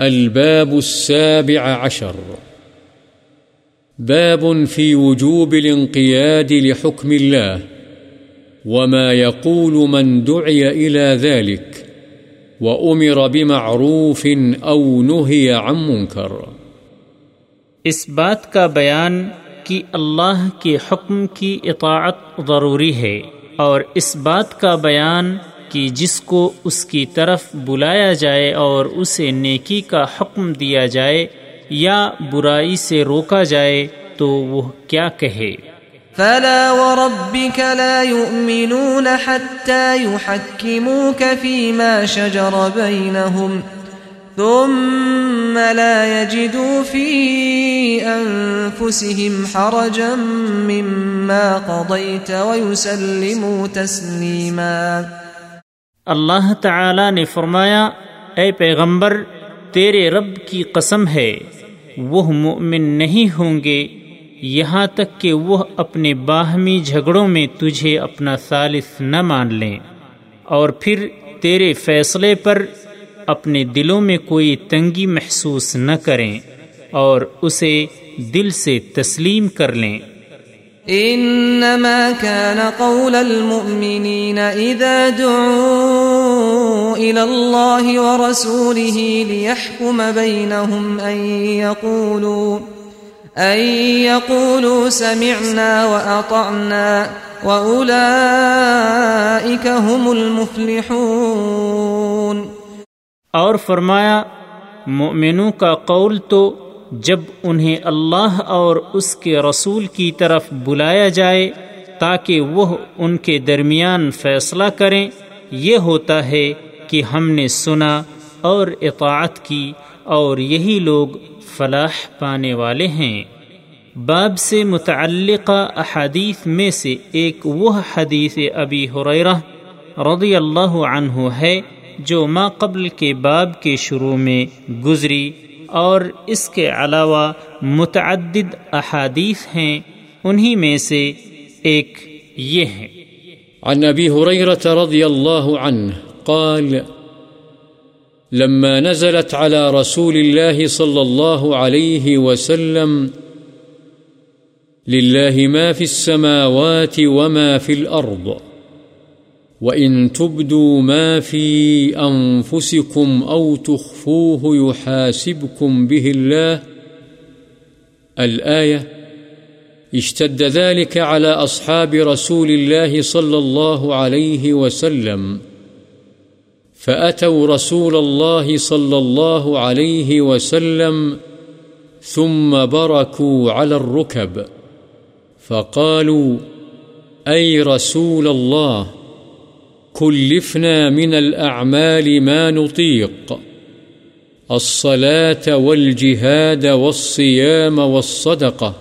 الباب السابع عشر. باب في وجوب الانقياد لحكم الله وما يقول من دعي إلى ذلك وأمر بمعروف أو نهي عن منكر. اس بات کا بیان کہ اللہ کے حکم کی اطاعت ضروری ہے اور اس بات کا بیان کہ جس کو اس کی طرف بلایا جائے اور اسے نیکی کا حکم دیا جائے یا برائی سے روکا جائے تو وہ کیا کہے؟ فلا وربك لا يؤمنون حتى يحكموك فيما شجر بينهم ثم لا يجدوا في أنفسهم حرجا مما قضيت ويسلموا تسليما اللہ تعالی نے فرمایا، اے پیغمبر، تیرے رب کی قسم ہے، وہ مؤمن نہیں ہوں گے، یہاں تک کہ وہ اپنے باہمی جھگڑوں میں تجھے اپنا ثالث نہ مان لیں۔ اور پھر تیرے فیصلے پر اپنے دلوں میں کوئی تنگی محسوس نہ کریں اور اسے دل سے تسلیم کر لیں۔ انما كان قول المؤمنين اذا دعوا الى الله ورسوله ليحكم بينهم ان يقولوا ان يقولوا سمعنا واطعنا واولئك هم المفلحون اور فرمایا، مؤمنوں کا قول تو جب انہیں اللہ اور اس کے رسول کی طرف بلایا جائے تاکہ وہ ان کے درمیان فیصلہ کریں، یہ ہوتا ہے کہ ہم نے سنا اور اطاعت کی اور یہی لوگ فلاح پانے والے ہیں۔ باب سے متعلقہ احادیث میں سے ایک وہ حدیث ابی حریرہ رضی اللہ عنہ ہے جو ما قبل کے باب کے شروع میں گزری اور اس کے علاوہ متعدد احادیث ہیں، انہی میں سے ایک یہ ہے۔ عن ابي هريره رضي الله عنه قال، لما نزلت على رسول الله صلى الله عليه وسلم لله ما في السماوات وما في الأرض وإن تبدوا ما في أنفسكم أو تخفوه يحاسبكم به الله الآية اشتد ذلك على أصحاب رسول الله صلى الله عليه وسلم فأتوا رسول الله صلى الله عليه وسلم ثم بركوا على الركب فقالوا أي رسول الله كلفنا من الأعمال ما نطيق. الصلاة والجهاد والصيام والصدقة.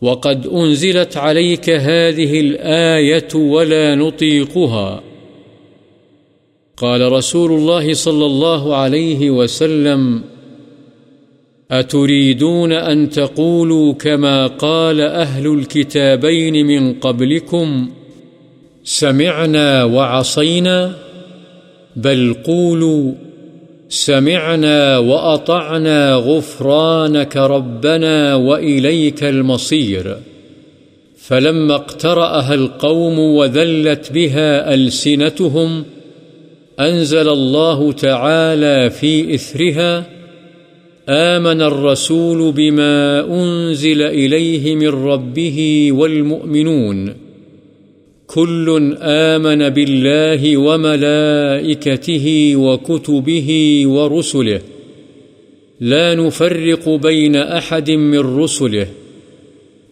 وقد أنزلت عليك هذه الآية ولا نطيقها. قال رسول الله صلى الله عليه وسلم أتريدون أن تقولوا كما قال أهل الكتابين من قبلكم ؟ سمعنا وعصينا، بل قولوا سمعنا وأطعنا غفرانك ربنا وإليك المصير. فلما اقترأها القوم وذلت بها ألسنتهم، أنزل الله تعالى في إثرها، آمن الرسول بما أنزل إليه من ربه والمؤمنون. كل آمن بالله وملائكته وكتبه ورسله. لا نفرق بين أحد من رسله.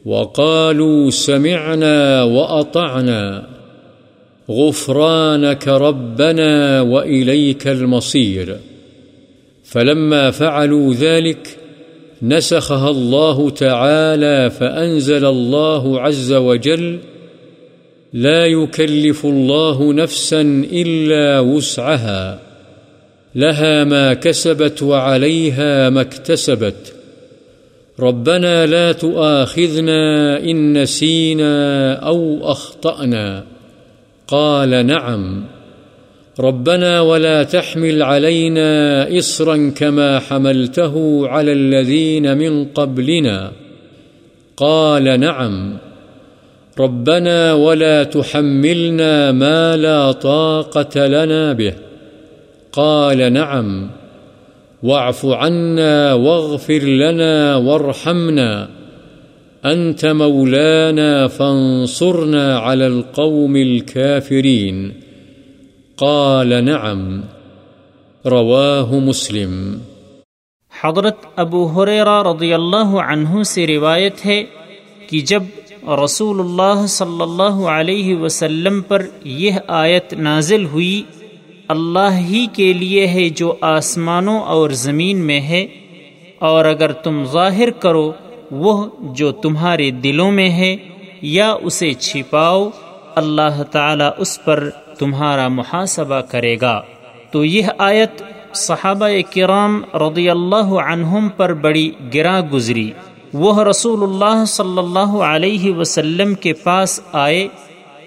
وقالوا سمعنا وأطعنا. غفرانك ربنا وإليك المصير. فلما فعلوا ذلك، نسخها الله تعالى فأنزل الله عز وجل لا يكلف الله نفسا إلا وسعها، لها ما كسبت وعليها ما اكتسبت. ربنا لا تؤاخذنا إن نسينا أو أخطأنا. قال نعم. ربنا ولا تحمل علينا إصرا كما حملته على الذين من قبلنا. قال نعم. ربنا ولا تحملنا ما لا طاقة لنا به. قال نعم. واعف عنا واغفر لنا وارحمنا. أنت مولانا فانصرنا على القوم الكافرين. قال نعم. رواه مسلم. حضرت ابو حریرہ رضی اللہ عنہ سے روایت ہے کہ جب رسول اللہ صلی اللہ علیہ وسلم پر یہ آیت نازل ہوئی۔ اللہ ہی کے لیے ہے جو آسمانوں اور زمین میں ہے۔ اور اگر تم ظاہر کرو، وہ جو تمہارے دلوں میں ہے، یا اسے چھپاؤ، اللہ تعالی اس پر تمہارا محاسبہ کرے گا۔ تو یہ آیت صحابہ کرام رضی اللہ عنہم پر بڑی گرا گزری۔ وہ رسول اللہ صلی اللہ علیہ وسلم کے پاس آئے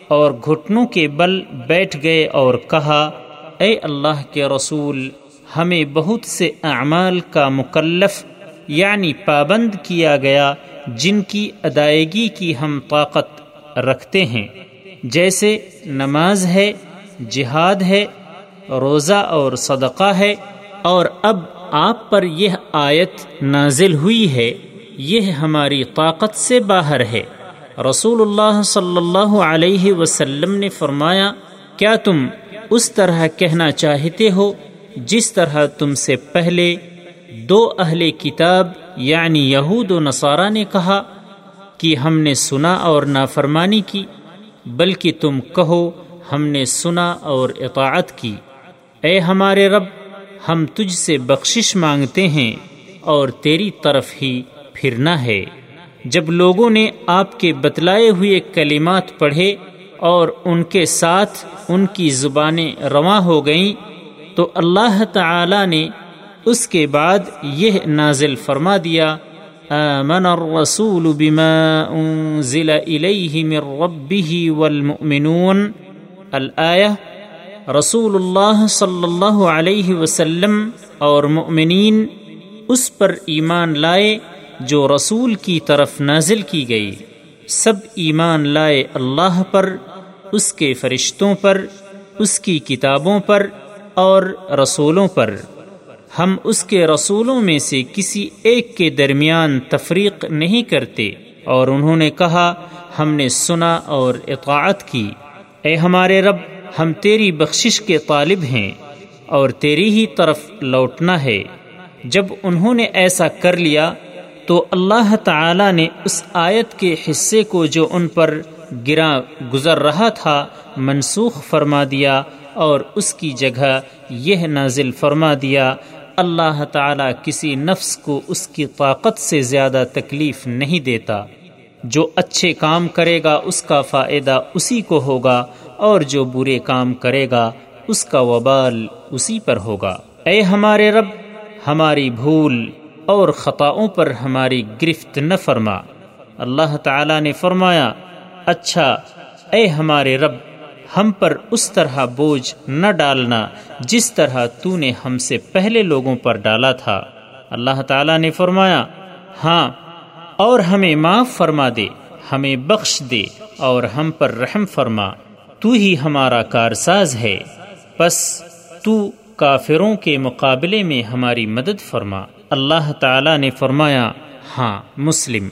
اور گھٹنوں کے بل بیٹھ گئے اور کہا، اے اللہ کے رسول، ہمیں بہت سے اعمال کا مکلف یعنی پابند کیا گیا، جن کی ادائیگی کی ہم طاقت رکھتے ہیں۔ جیسے نماز ہے، جہاد ہے، روزہ اور صدقہ ہے، اور اب آپ پر یہ آیت نازل ہوئی ہے۔ یہ ہماری طاقت سے باہر ہے۔ رسول اللہ صلی اللہ علیہ وسلم نے فرمایا، کیا تم اس طرح کہنا چاہتے ہو جس طرح تم سے پہلے دو اہل کتاب یعنی یہود و نصارہ نے کہا، کہ ہم نے سنا اور نافرمانی کی، بلکہ تم کہو، ہم نے سنا اور اطاعت کی۔ اے ہمارے رب، ہم تجھ سے بخشش مانگتے ہیں اور تیری طرف ہی پھرنا ہے۔ جب لوگوں نے آپ کے بتلائے ہوئے کلمات پڑھے اور ان کے ساتھ ان کی زبانیں رواں ہو گئیں، تو اللہ تعالی نے اس کے بعد یہ نازل فرما دیا، آمن الرسول بما انزل الیہ من ربه والمؤمنون۔ الآیہ، رسول اللہ صلی اللہ علیہ وسلم اور مؤمنین اس پر ایمان لائے جو رسول کی طرف نازل کی گئی، سب ایمان لائے اللہ پر، اس کے فرشتوں پر، اس کی کتابوں پر اور رسولوں پر۔ ہم اس کے رسولوں میں سے کسی ایک کے درمیان تفریق نہیں کرتے۔ اور انہوں نے کہا، ہم نے سنا اور اطاعت کی۔ اے ہمارے رب، ہم تیری بخشش کے طالب ہیں اور تیری ہی طرف لوٹنا ہے۔ جب انہوں نے ایسا کر لیا تو اللہ تعالی نے اس آیت کے حصے کو جو ان پر گرا گزر رہا تھا، منسوخ فرما دیا اور اس کی جگہ یہ نازل فرما دیا، اللہ تعالی کسی نفس کو اس کی طاقت سے زیادہ تکلیف نہیں دیتا۔ جو اچھے کام کرے گا، اس کا فائدہ اسی کو ہوگا، اور جو برے کام کرے گا، اس کا وبال اسی پر ہوگا۔ اے ہمارے رب، ہماری بھول اور خطاؤں پر ہماری گرفت نہ فرما۔ اللہ تعالی نے فرمایا اچھا اے ہمارے رب، ہم پر اس طرح بوجھ نہ ڈالنا جس طرح تو نے ہم سے پہلے لوگوں پر ڈالا تھا۔ اللہ تعالی نے فرمایا ہاں اور ہمیں معاف فرما دے، ہمیں بخش دے اور ہم پر رحم فرما۔ تو ہی ہمارا کارساز ہے۔ بس تو کافروں کے مقابلے میں ہماری مدد فرما۔ اللہ تعالی نے فرمایا ہاں مسلم۔